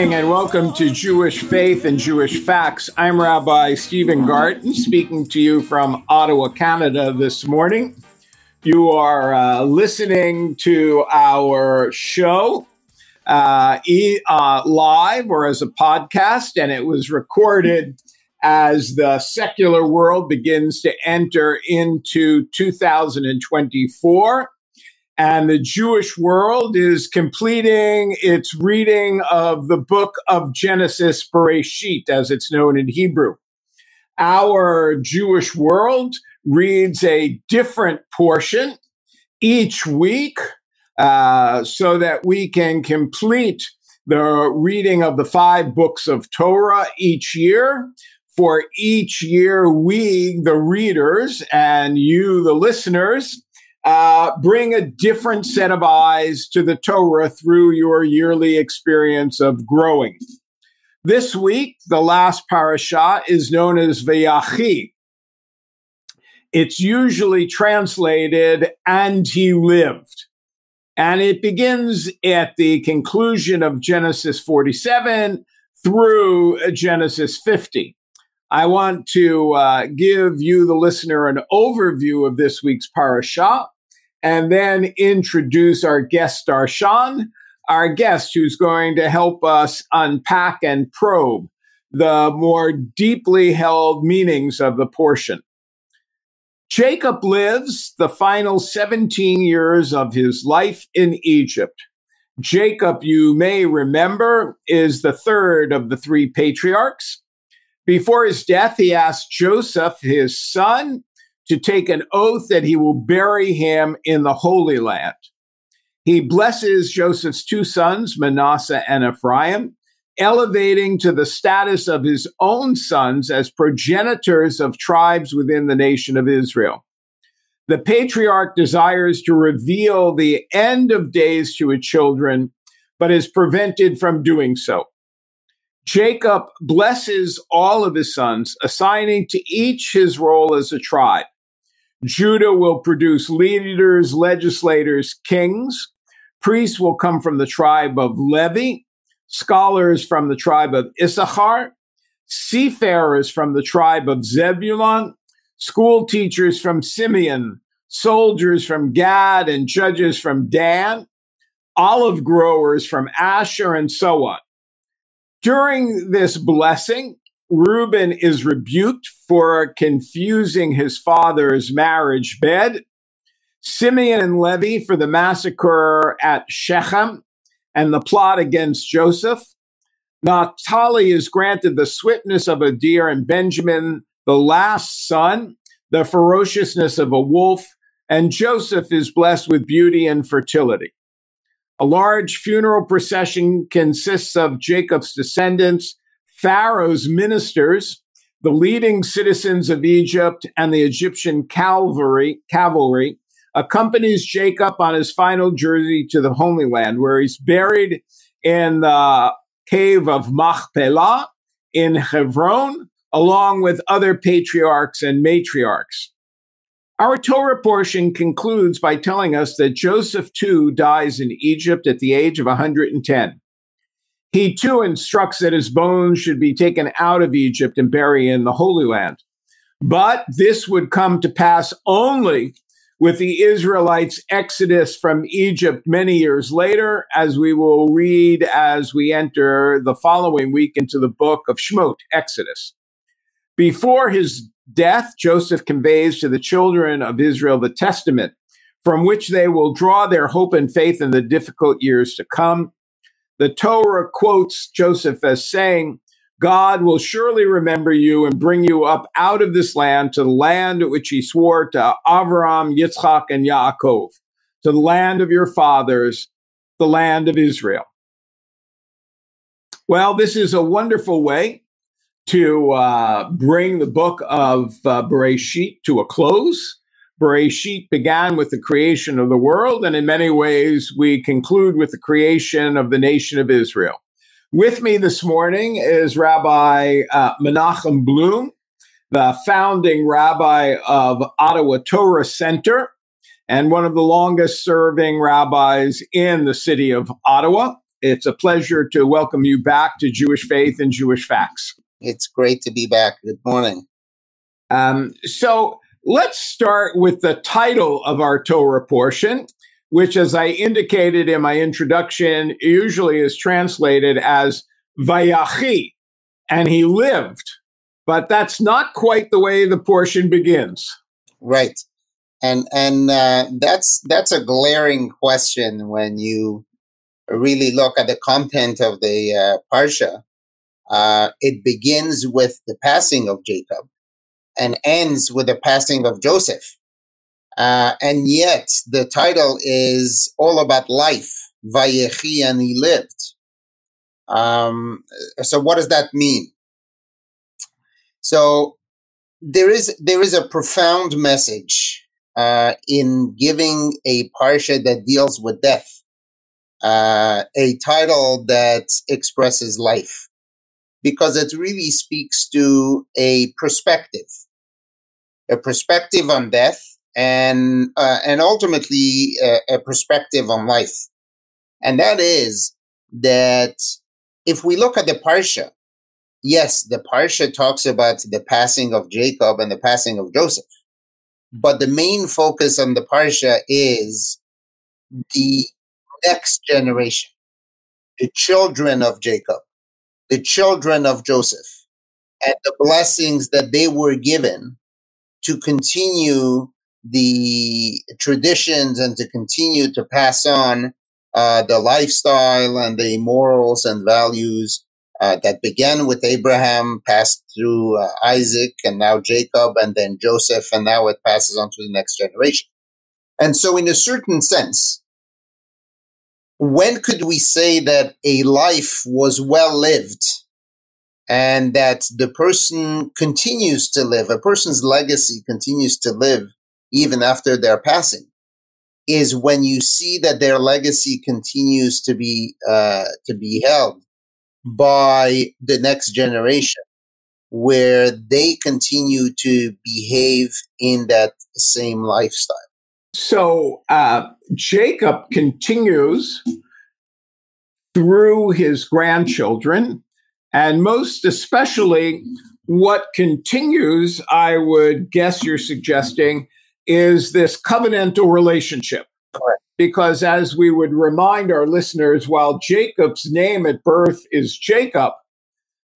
morning and welcome to Jewish Faith and Jewish Facts. I'm Rabbi Steven Garten speaking to you from Ottawa, Canada this morning. You are uh, listening to our show uh, e- uh, live or as a podcast, and it was recorded as the secular world begins to enter into 2024 and the Jewish world is completing its reading of the book of Genesis, Bereshit, as it's known in Hebrew. Our Jewish world reads a different portion each week uh, so that we can complete the reading of the five books of Torah each year. For each year, we, the readers, and you, the listeners, uh, bring a different set of eyes to the Torah through your yearly experience of growing. This week, the last parasha is known as Vayechi. It's usually translated, and he lived. And it begins at the conclusion of Genesis 47 through Genesis 50. I want to uh, give you, the listener, an overview of this week's parasha and then introduce our guest, Darshan, our guest who's going to help us unpack and probe the more deeply held meanings of the portion. Jacob lives the final 17 years of his life in Egypt. Jacob, you may remember, is the third of the three patriarchs. Before his death, he asked Joseph, his son, to take an oath that he will bury him in the Holy Land. He blesses Joseph's two sons, Manasseh and Ephraim, elevating to the status of his own sons as progenitors of tribes within the nation of Israel. The patriarch desires to reveal the end of days to his children, but is prevented from doing so. Jacob blesses all of his sons, assigning to each his role as a tribe. Judah will produce leaders, legislators, kings. Priests will come from the tribe of Levi, scholars from the tribe of Issachar, seafarers from the tribe of Zebulun, school teachers from Simeon, soldiers from Gad, and judges from Dan, olive growers from Asher, and so on. During this blessing, Reuben is rebuked for confusing his father's marriage bed. Simeon and Levi for the massacre at Shechem and the plot against Joseph. Naphtali is granted the swiftness of a deer, and Benjamin, the last son, the ferociousness of a wolf, and Joseph is blessed with beauty and fertility. A large funeral procession consists of Jacob's descendants, Pharaoh's ministers, the leading citizens of Egypt, and the Egyptian cavalry, cavalry accompanies Jacob on his final journey to the Holy Land, where he's buried in the cave of Machpelah in Hebron, along with other patriarchs and matriarchs. Our Torah portion concludes by telling us that Joseph too dies in Egypt at the age of 110. He too instructs that his bones should be taken out of Egypt and buried in the Holy Land. But this would come to pass only with the Israelites' exodus from Egypt many years later, as we will read as we enter the following week into the book of Shemot, Exodus. Before his death, Joseph conveys to the children of Israel the testament from which they will draw their hope and faith in the difficult years to come. The Torah quotes Joseph as saying, God will surely remember you and bring you up out of this land to the land which he swore to Avram, Yitzchak, and Yaakov, to the land of your fathers, the land of Israel. Well, this is a wonderful way to uh, bring the book of uh, Bereshit to a close. Bereshit began with the creation of the world, and in many ways, we conclude with the creation of the nation of Israel. With me this morning is Rabbi uh, Menachem Blum, the founding rabbi of Ottawa Torah Center and one of the longest serving rabbis in the city of Ottawa. it's a pleasure to welcome you back to Jewish Faith and Jewish Facts. It's great to be back. Good morning. Um, so let's start with the title of our Torah portion, which, as I indicated in my introduction, usually is translated as Vayechi, and he lived. But that's not quite the way the portion begins. Right, and and uh, that's that's a glaring question when you really look at the content of the uh, parsha. Uh, it begins with the passing of Jacob and ends with the passing of Joseph. Uh, and yet the title is all about life. Vayechi and he lived. Um, so what does that mean? So there is there is a profound message uh, in giving a parsha that deals with death, uh, a title that expresses life, because it really speaks to a perspective, a perspective on death, and uh, and ultimately a, a perspective on life, and that is that if we look at the parsha, yes, the parsha talks about the passing of Jacob and the passing of Joseph, but the main focus on the parsha is the next generation, the children of Jacob, the children of Joseph, and the blessings that they were given to continue the traditions and to continue to pass on uh, the lifestyle and the morals and values uh, that began with Abraham, passed through uh, Isaac, and now Jacob, and then Joseph, and now it passes on to the next generation. And so, in a certain sense, when could we say that a life was well lived and that the person continues to live, a person's legacy continues to live even after their passing? Is when you see that their legacy continues to be uh, to be held by the next generation where they continue to behave in that same lifestyle. So uh, Jacob continues through his grandchildren, and most especially, what continues, I would guess you're suggesting, is this covenantal relationship. Correct because as we would remind our listeners, while Jacob's name at birth is Jacob,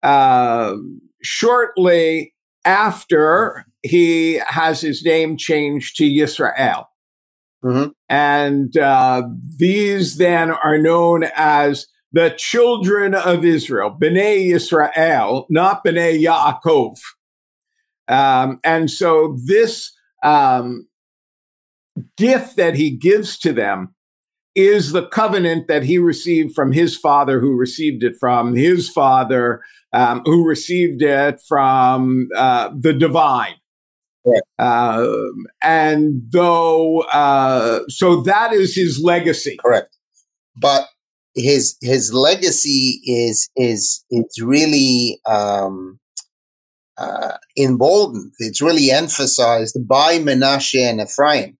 uh, shortly after he has his name changed to Yisrael. Mm-hmm. And uh, these then are known as the children of Israel, Bnei Yisrael, not Bnei Yaakov. Um, and so this um, gift that he gives to them is the covenant that he received from his father, who received it from his father, um, who received it from uh, the divine. Uh, and though, uh, so that is his legacy. Correct. But his his legacy is is it's really um, uh, emboldened. It's really emphasized by Menashe and Ephraim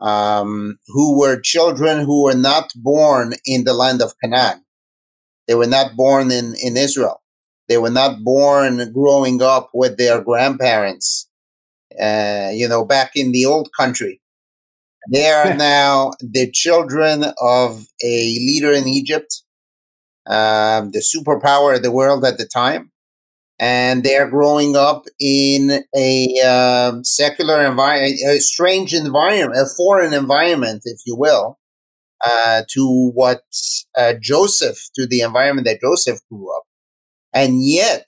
um, who were children who were not born in the land of Canaan. They were not born in, in Israel. They were not born growing up with their grandparents, uh, you know, back in the old country. They are now the children of a leader in Egypt, um, the superpower of the world at the time and they're growing up in a uh, secular environment, a strange environment, a foreign environment, if you will, uh, to what uh, Joseph, to the environment that Joseph grew up. And yet,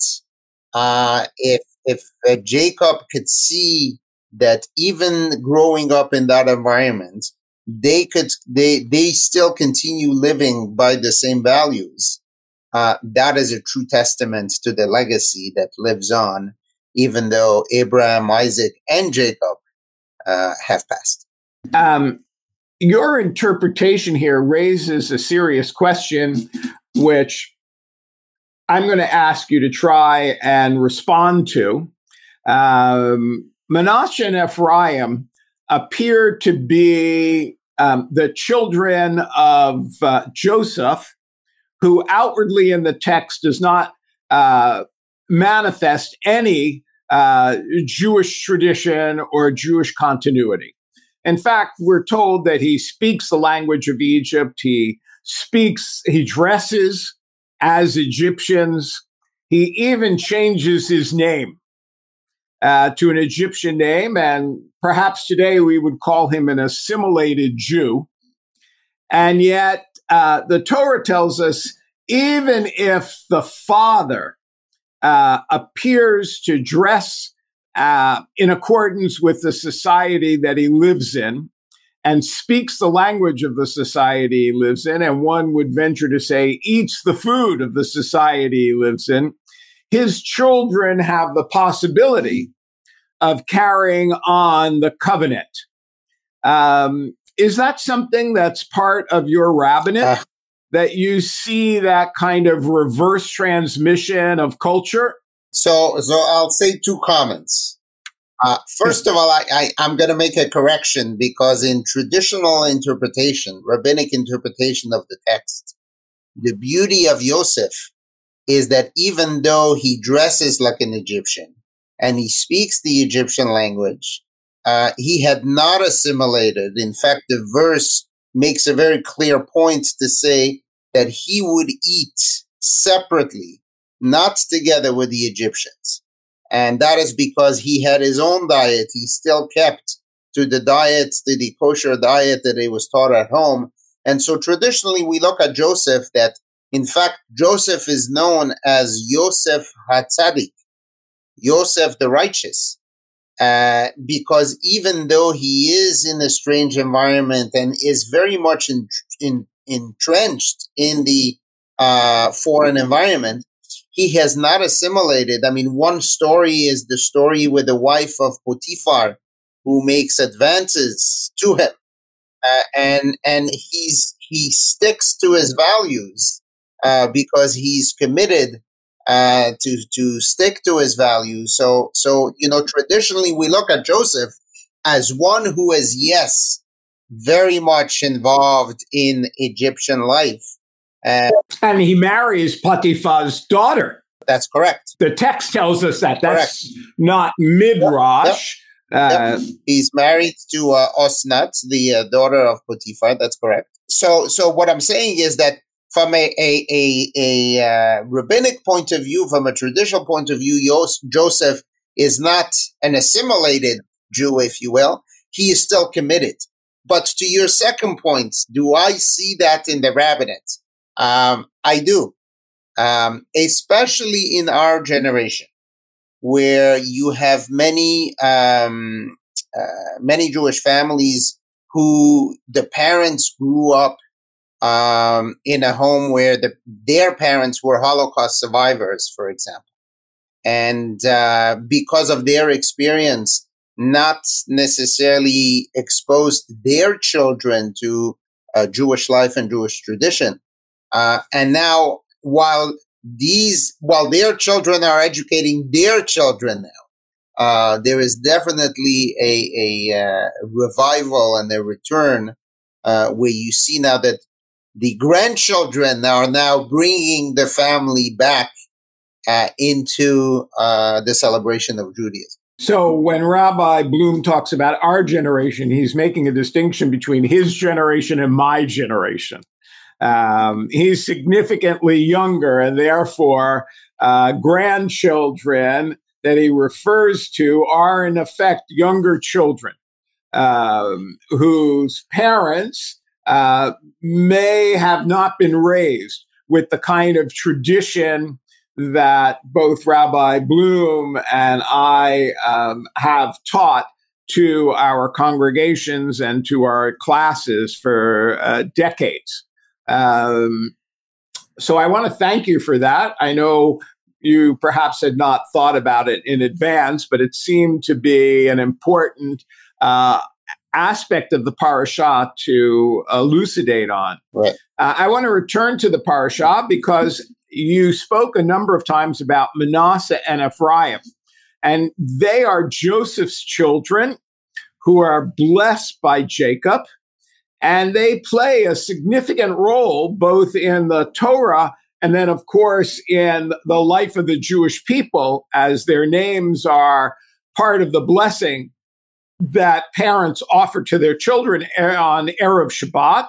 uh, if if uh, Jacob could see that even growing up in that environment, they could they they still continue living by the same values uh, that is a true testament to the legacy that lives on, even though Abraham, Isaac, and Jacob uh, have passed. Um, your interpretation here raises a serious question, which I'm going to ask you to try and respond to. Um, Manasseh and Ephraim appear to be um, the children of uh, Joseph who outwardly in the text does not uh, manifest any uh, Jewish tradition or Jewish continuity. In fact, we're told that he speaks the language of Egypt. He speaks, he dresses as Egyptians. He even changes his name uh, to an Egyptian name. And perhaps today we would call him an assimilated Jew. And yet, uh, the Torah tells us even if the father uh, appears to dress uh, in accordance with the society that he lives in and speaks the language of the society he lives in, and one would venture to say eats the food of the society he lives in, his children have the possibility of carrying on the covenant. Um, is that something that's part of your rabbinate? Uh, that you see that kind of reverse transmission of culture? So, so I'll say two comments. Uh, first of all, I, I, I'm going to make a correction because in traditional interpretation, rabbinic interpretation of the text, the beauty of Yosef is that even though he dresses like an Egyptian and he speaks the Egyptian language, uh, he had not assimilated. In fact, the verse makes a very clear point to say that he would eat separately, not together with the Egyptians. And that is because he had his own diet. He still kept to the diet, to the kosher diet that he was taught at home. And so traditionally we look at Joseph that in fact, Joseph is known as Yosef Hatzadik, Yosef the righteous. Uh, because even though he is in a strange environment and is very much in, in, entrenched in the uh, foreign environment, he has not assimilated. I mean, one story is the story with the wife of Potiphar, who makes advances to him, uh, and and he's he sticks to his values uh, because he's committed uh, to to stick to his values. So so you know traditionally we look at Joseph as one who is yes very much involved in Egyptian life. Uh, and he marries Potiphar's daughter. That's correct. The text tells us that. That's correct. not midrash. Yep. Yep. Uh, He's married to uh, Osnat, the uh, daughter of Potiphar. That's correct. So, so what I'm saying is that from a, a, a, a uh, rabbinic point of view, from a traditional point of view, Yos- Joseph is not an assimilated Jew, if you will. He is still committed. But to your second point, do I see that in the rabbinate? Um, I do, um, especially in our generation, where you have many um, uh, many Jewish families who the parents grew up um, in a home where the, their parents were Holocaust survivors, for example. And uh, because of their experience, not necessarily exposed their children to uh, Jewish life and Jewish tradition. Uh, and now, while these, while their children are educating their children now, uh, there is definitely a, a uh, revival and a return uh, where you see now that the grandchildren are now bringing the family back uh, into uh, the celebration of Judaism. So when Rabbi Blum talks about our generation, he's making a distinction between his generation and my generation. Um, he's significantly younger, and therefore, uh, grandchildren that he refers to are in effect younger children um, whose parents uh, may have not been raised with the kind of tradition that both Rabbi Blum and I um, have taught to our congregations and to our classes for uh, decades. Um, so I want to thank you for that. I know you perhaps had not thought about it in advance, but it seemed to be an important uh, aspect of the parasha to elucidate on. Right. Uh, I want to return to the parasha because you spoke a number of times about Manasseh and Ephraim, and they are Joseph's children who are blessed by Jacob. And they play a significant role both in the Torah and then, of course, in the life of the Jewish people, as their names are part of the blessing that parents offer to their children on Erev Shabbat.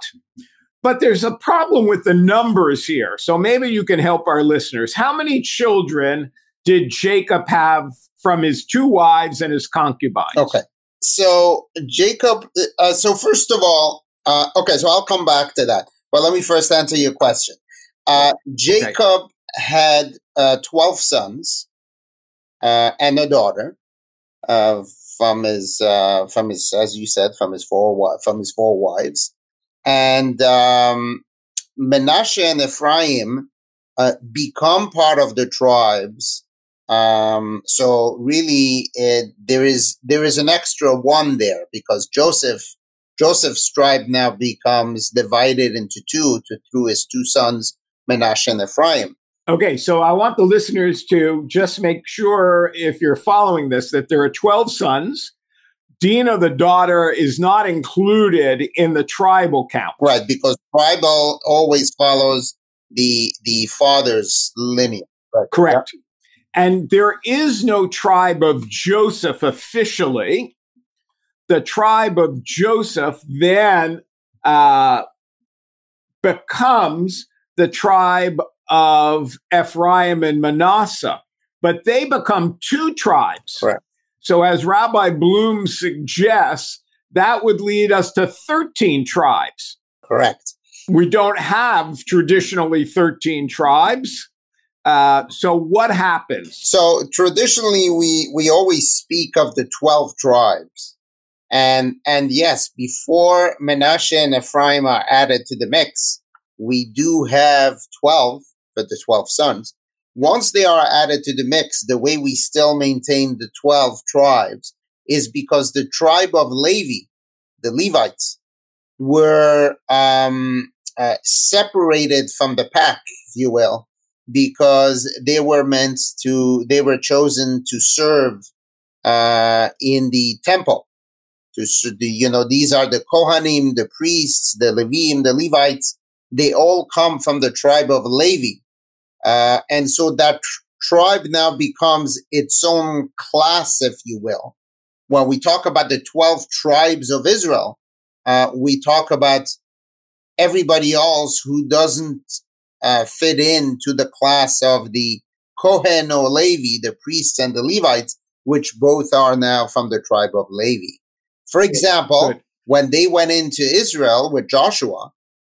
But there's a problem with the numbers here. So maybe you can help our listeners. How many children did Jacob have from his two wives and his concubines? Okay. So Jacob, uh, so first of all, uh, okay, so I'll come back to that. But let me first answer your question. Uh, Jacob had uh, 12 sons uh, and a daughter uh, from his, uh, from his, as you said, from his four, from his four wives. And um, Menashe and Ephraim uh, become part of the tribes. Um, so really, it, there is there is an extra one there because Joseph Joseph's tribe now becomes divided into two to, through his two sons Menashe and Ephraim. Okay, so I want the listeners to just make sure, if you're following this, that there are 12 sons. Dinah, the daughter, is not included in the tribal count. Right, because tribal always follows the the father's lineage. Right. Correct. And there is no tribe of Joseph officially. The tribe of Joseph then uh, becomes the tribe of Ephraim and Manasseh, but they become two tribes. Correct. So, as Rabbi Blum suggests, that would lead us to 13 tribes. Correct. We don't have traditionally 13 tribes. Uh, so what happens? So traditionally, we we always speak of the twelve tribes, and and yes, before Menashe and Ephraim are added to the mix, we do have 12 for the 12 sons. Once they are added to the mix, the way we still maintain the 12 tribes is because the tribe of Levi, the Levites, were um, uh, separated from the pack, if you will, because they were meant to, they were chosen to serve uh, in the temple. You know, these are the Kohanim, the priests, the Levim, the Levites, they all come from the tribe of Levi. Uh, and so that tr- tribe now becomes its own class, if you will. When we talk about the 12 tribes of Israel, uh, we talk about everybody else who doesn't uh, fit into the class of the Kohen or Levi, the priests and the Levites, which both are now from the tribe of Levi. For example, Good. when they went into Israel with Joshua,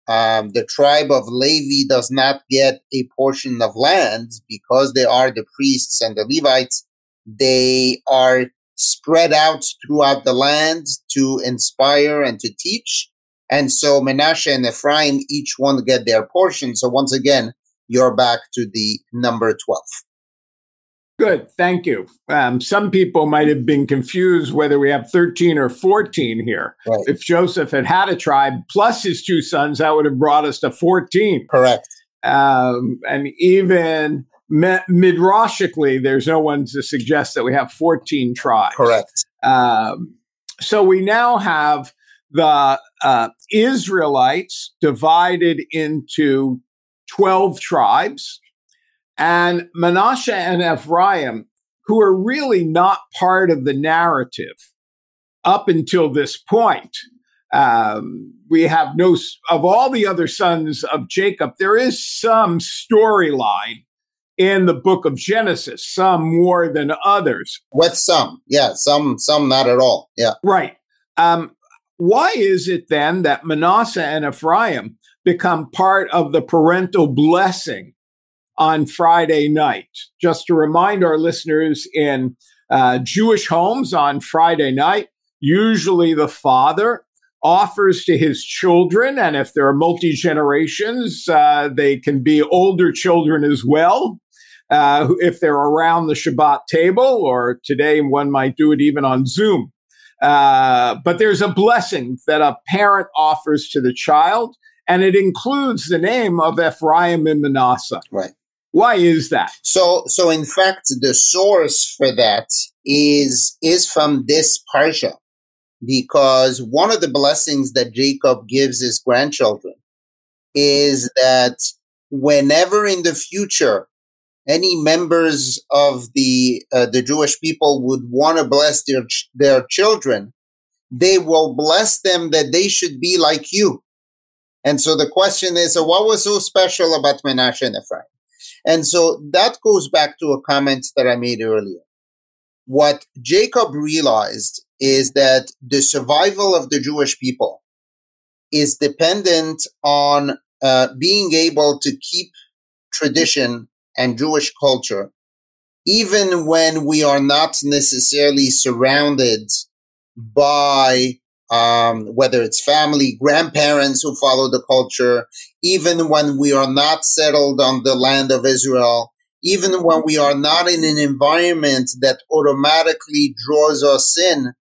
um, the tribe of Levi does not get a portion of land because they are the priests and the Levites. They are spread out throughout the land to inspire and to teach. And so Menashe and Ephraim, each one get their portion. So once again, you're back to the number 12. Good, thank you. Um, some people might have been confused whether we have 13 or 14 here. Right. If Joseph had had a tribe plus his two sons, that would have brought us to 14. Correct. Um, and even me- midrashically, there's no one to suggest that we have 14 tribes. Correct. Um, so we now have the uh, Israelites divided into 12 tribes and Manasseh and Ephraim, who are really not part of the narrative up until this point. Um, we have no, of all the other sons of Jacob, there is some storyline in the book of Genesis, some more than others. With some, yeah, some, some not at all. Yeah. Right. Um, why is it then that Manasseh and Ephraim become part of the parental blessing on Friday night. Just to remind our listeners in uh, Jewish homes on Friday night, usually the father offers to his children, and if there are multi generations, uh, they can be older children as well. Uh, if they're around the Shabbat table, or today one might do it even on Zoom. Uh, but there's a blessing that a parent offers to the child, and it includes the name of Ephraim and Manasseh. Right. Why is that? So, so in fact, the source for that is is from this parsha. because one of the blessings that Jacob gives his grandchildren is that whenever in the future any members of the uh, the Jewish people would want to bless their their children, they will bless them that they should be like you. And so the question is, so what was so special about Menashe and Ephraim? And so that goes back to a comment that I made earlier. What Jacob realized is that the survival of the Jewish people is dependent on uh, being able to keep tradition and Jewish culture, even when we are not necessarily surrounded by um, whether it's family, grandparents who follow the culture, even when we are not settled on the land of Israel, even when we are not in an environment that automatically draws us in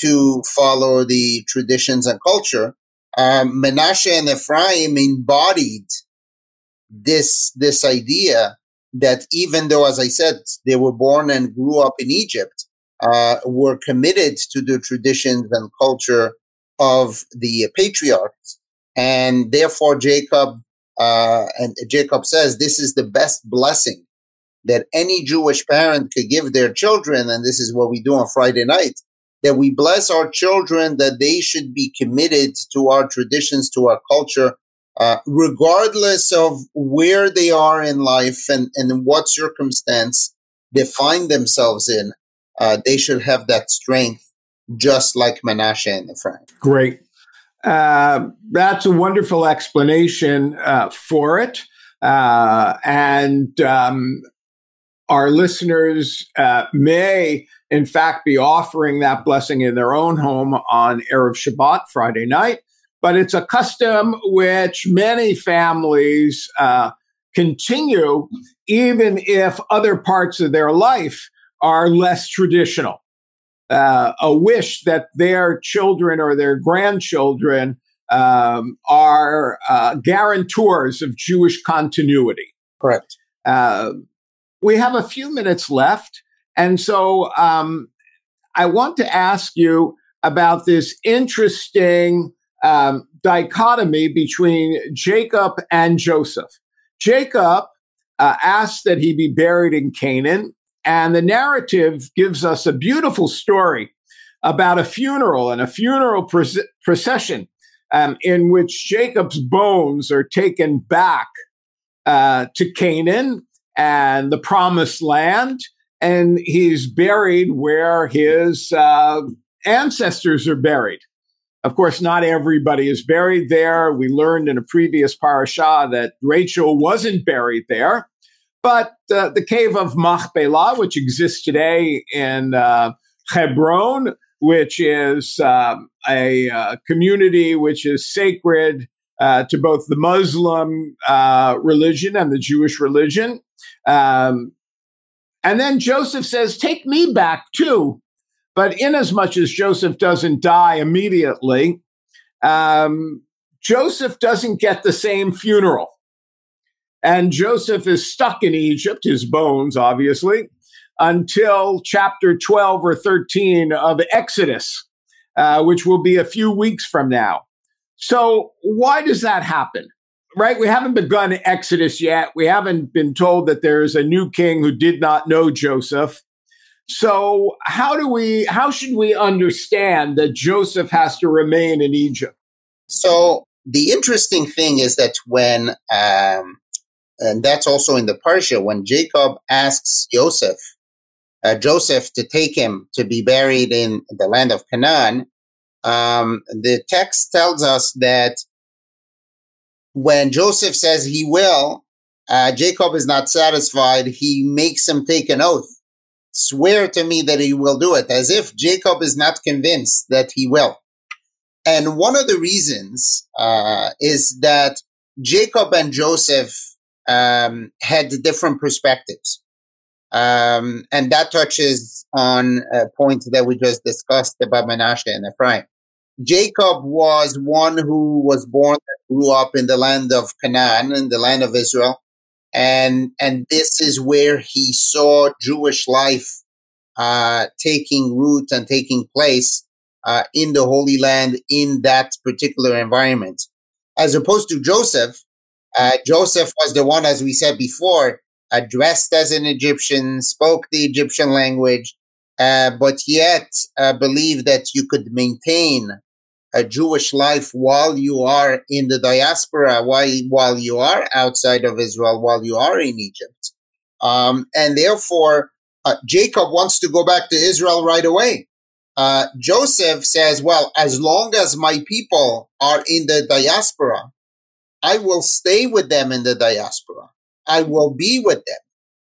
to follow the traditions and culture, um, Menashe and Ephraim embodied this this idea that even though, as I said, they were born and grew up in Egypt, uh, were committed to the traditions and culture of the patriarchs, and therefore Jacob uh, and Jacob says this is the best blessing that any Jewish parent could give their children, and this is what we do on Friday night. That we bless our children that they should be committed to our traditions, to our culture, uh, regardless of where they are in life and, and what circumstance they find themselves in, uh, they should have that strength, just like Menashe and Ephraim. Great. Uh, that's a wonderful explanation uh, for it. Uh, and um, our listeners uh, may, in fact, be offering that blessing in their own home on Erev Shabbat, Friday night but it's a custom which many families uh, continue, even if other parts of their life are less traditional. Uh, a wish that their children or their grandchildren um, are uh, guarantors of Jewish continuity. Correct. Uh, we have a few minutes left. And so um, I want to ask you about this interesting um, dichotomy between Jacob and Joseph. Jacob uh, asked that he be buried in Canaan, and the narrative gives us a beautiful story about a funeral and a funeral procession um, in which Jacob's bones are taken back uh, to Canaan and the promised land, and he's buried where his uh, ancestors are buried. Of course, not everybody is buried there. We learned in a previous parasha that Rachel wasn't buried there. But uh, the cave of Machpelah, which exists today in uh, Hebron, which is um, a uh, community which is sacred uh, to both the Muslim uh, religion and the Jewish religion. Um, and then Joseph says, Take me back too. But inasmuch as Joseph doesn't die immediately, um, Joseph doesn't get the same funeral. And Joseph is stuck in Egypt, his bones, obviously, until chapter 12 or 13 of Exodus, uh, which will be a few weeks from now. So, why does that happen? Right? We haven't begun Exodus yet. We haven't been told that there's a new king who did not know Joseph. So how do we how should we understand that Joseph has to remain in Egypt? So the interesting thing is that when um, and that's also in the Parsha when Jacob asks Joseph uh, Joseph to take him to be buried in the land of Canaan, um, the text tells us that when Joseph says he will, uh, Jacob is not satisfied. He makes him take an oath swear to me that he will do it, as if Jacob is not convinced that he will. And one of the reasons uh, is that Jacob and Joseph um, had different perspectives. Um, and that touches on a point that we just discussed about Menashe and Ephraim. Jacob was one who was born, grew up in the land of Canaan, in the land of Israel and and this is where he saw Jewish life uh, taking root and taking place. uh, in the Holy Land in that particular environment. As opposed to Joseph, uh, Joseph was the one, as we said before, dressed as an Egyptian, spoke the Egyptian language, uh, but yet uh, believed that you could maintain a Jewish life while you are in the diaspora, while, while you are outside of Israel, while you are in Egypt. Um, and therefore, uh, Jacob wants to go back to Israel right away. Uh, Joseph says, well, as long as my people are in the diaspora, I will stay with them in the diaspora. I will be with them.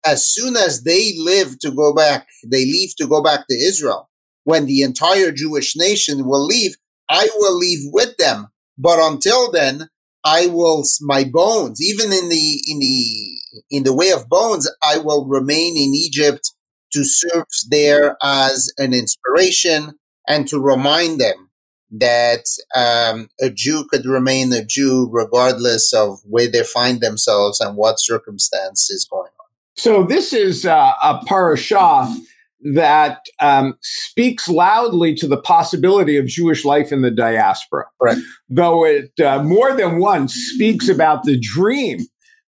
As soon as they live to go back, they leave to go back to Israel. When the entire Jewish nation will leave, I will leave with them. But until then, I will my bones, even in the in the in the way of bones, I will remain in Egypt to serve there as an inspiration and to remind them that um, a Jew could remain a Jew regardless of where they find themselves and what circumstance is going on. So this is uh, a parashah that um, speaks loudly to the possibility of Jewish life in the diaspora. Right. Though it uh, more than once speaks about the dream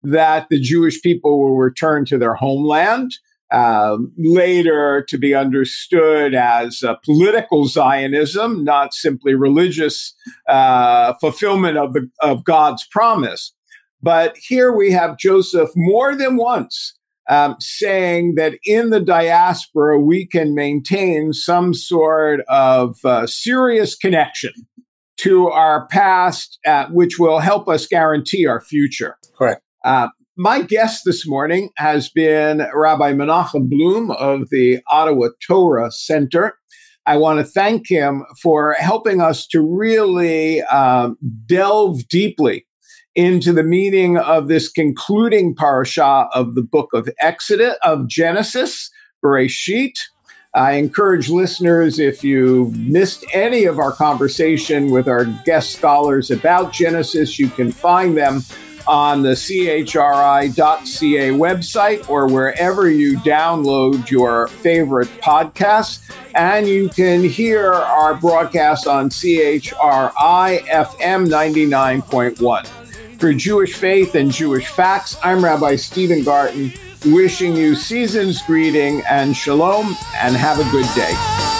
that the Jewish people will return to their homeland, uh, later to be understood as political Zionism, not simply religious uh, fulfillment of, the, of God's promise. But here we have Joseph more than once um, saying that in the diaspora, we can maintain some sort of uh, serious connection to our past, uh, which will help us guarantee our future. Correct. Uh, my guest this morning has been Rabbi Menachem Blum of the Ottawa Torah Center. I want to thank him for helping us to really um, delve deeply into the meaning of this concluding parasha of the book of Exodus, of Genesis, Bereshit. I encourage listeners, if you missed any of our conversation with our guest scholars about Genesis, you can find them on the chri.ca website or wherever you download your favorite podcasts. And you can hear our broadcast on CHRI FM 99.1. For Jewish Faith and Jewish Facts, I'm Rabbi Steven Garten, wishing you season's greeting and shalom, and have a good day.